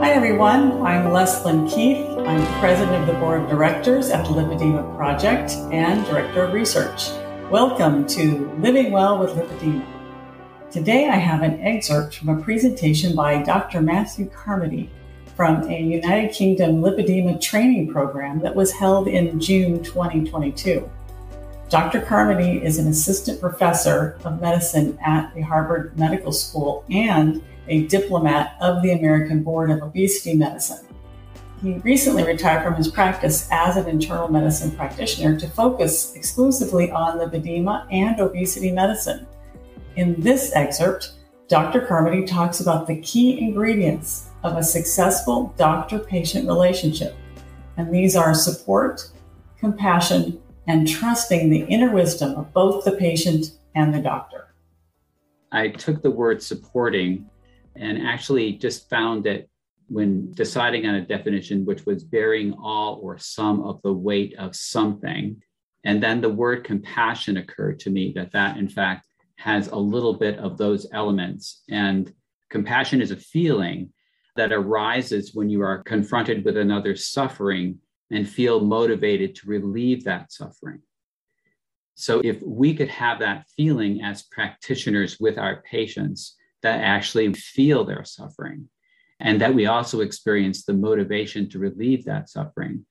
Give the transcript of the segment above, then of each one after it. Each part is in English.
Hi, everyone. I'm Leslyn Keith. I'm president of the board of directors at the Lipedema Project and director of research. Welcome to Living Well with Lipedema. Today, I have an excerpt from a presentation by Dr. Matthew Carmody from a United Kingdom lipedema training program that was held in June 2022. Dr. Carmody is an assistant professor of medicine at the Harvard Medical School and a diplomat of the American Board of Obesity Medicine. He recently retired from his practice as an internal medicine practitioner to focus exclusively on lipedema and obesity medicine. In this excerpt, Dr. Carmody talks about the key ingredients of a successful doctor patient relationship. And these are support, compassion, and trusting the inner wisdom of both the patient and the doctor. I took the word supporting and actually just found that when deciding on a definition, which was bearing all or some of the weight of something, and then the word compassion occurred to me that that in fact has a little bit of those elements. And compassion is a feeling that arises when you are confronted with another's suffering and feel motivated to relieve that suffering. So, if we could have that feeling as practitioners with our patients that actually feel their suffering and that we also experience the motivation to relieve that suffering,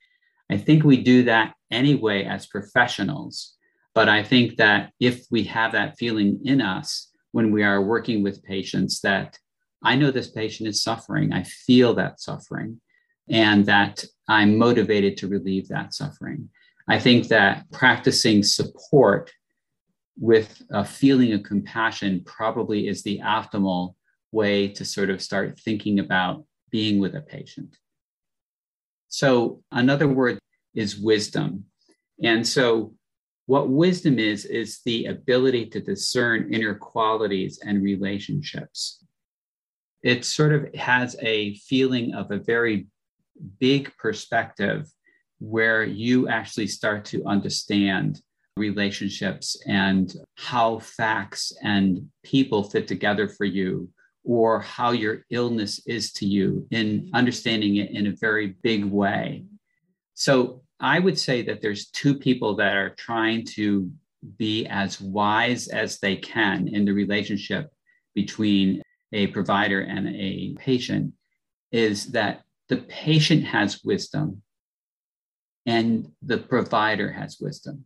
I think we do that anyway as professionals. But I think that if we have that feeling in us when we are working with patients that I know this patient is suffering. I feel that suffering and that I'm motivated to relieve that suffering. I think that practicing support with a feeling of compassion probably is the optimal way to sort of start thinking about being with a patient. So, another word is wisdom. And so, what wisdom is, is the ability to discern inner qualities and relationships it sort of has a feeling of a very big perspective where you actually start to understand relationships and how facts and people fit together for you or how your illness is to you in understanding it in a very big way so i would say that there's two people that are trying to be as wise as they can in the relationship between a provider and a patient is that the patient has wisdom and the provider has wisdom.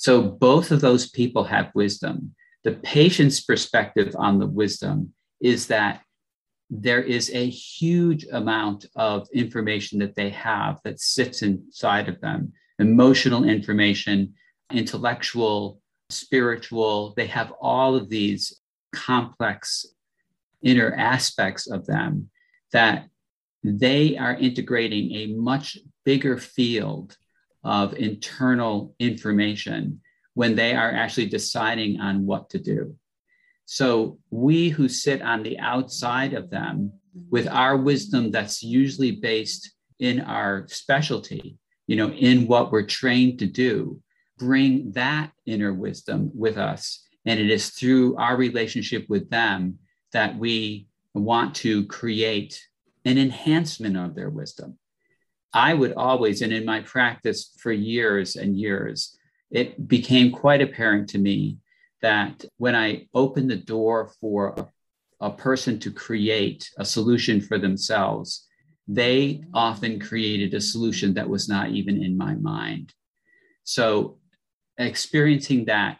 So both of those people have wisdom. The patient's perspective on the wisdom is that there is a huge amount of information that they have that sits inside of them emotional information, intellectual, spiritual. They have all of these complex inner aspects of them that they are integrating a much bigger field of internal information when they are actually deciding on what to do. So, we who sit on the outside of them with our wisdom that's usually based in our specialty, you know, in what we're trained to do, bring that inner wisdom with us. And it is through our relationship with them that we want to create an enhancement of their wisdom. I would always, and in my practice for years and years, it became quite apparent to me that when I opened the door for a, person to create a solution for themselves, they often created a solution that was not even in my mind. So, experiencing that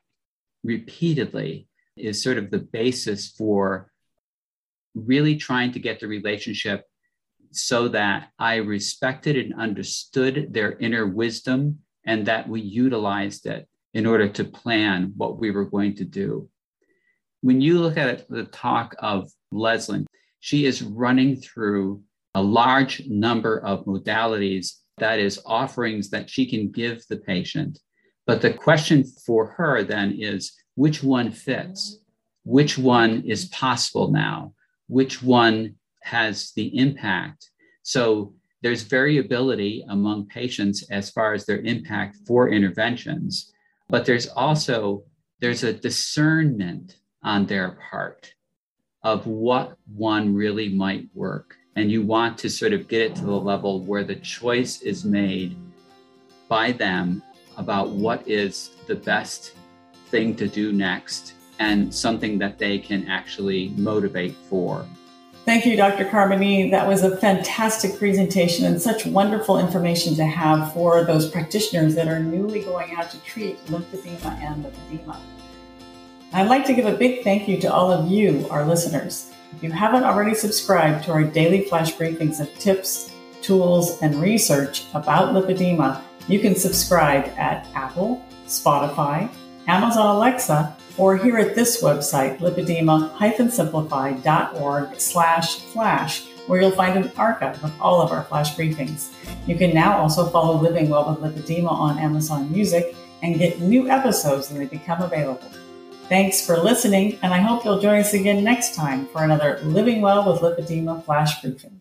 repeatedly is sort of the basis for really trying to get the relationship so that I respected and understood their inner wisdom and that we utilized it in order to plan what we were going to do. When you look at the talk of Leslyn, she is running through a large number of modalities, that is, offerings that she can give the patient. But the question for her then is which one fits? Which one is possible now? which one has the impact. So there's variability among patients as far as their impact for interventions, but there's also there's a discernment on their part of what one really might work. and you want to sort of get it to the level where the choice is made by them about what is the best thing to do next and something that they can actually motivate for. Thank you, Dr. Carmody. That was a fantastic presentation and such wonderful information to have for those practitioners that are newly going out to treat lymphedema and lipedema. I'd like to give a big thank you to all of you, our listeners. If you haven't already subscribed to our daily flash briefings of tips, tools, and research about lipedema, you can subscribe at Apple, Spotify, Amazon Alexa, or here at this website, lipedema-simplified.org slash flash, where you'll find an archive of all of our flash briefings. You can now also follow Living Well with Lipedema on Amazon Music and get new episodes when they become available. Thanks for listening, and I hope you'll join us again next time for another Living Well with Lipedema flash briefing.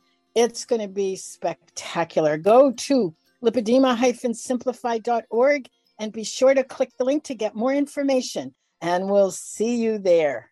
It's going to be spectacular. Go to lipedema-simplified.org and be sure to click the link to get more information. And we'll see you there.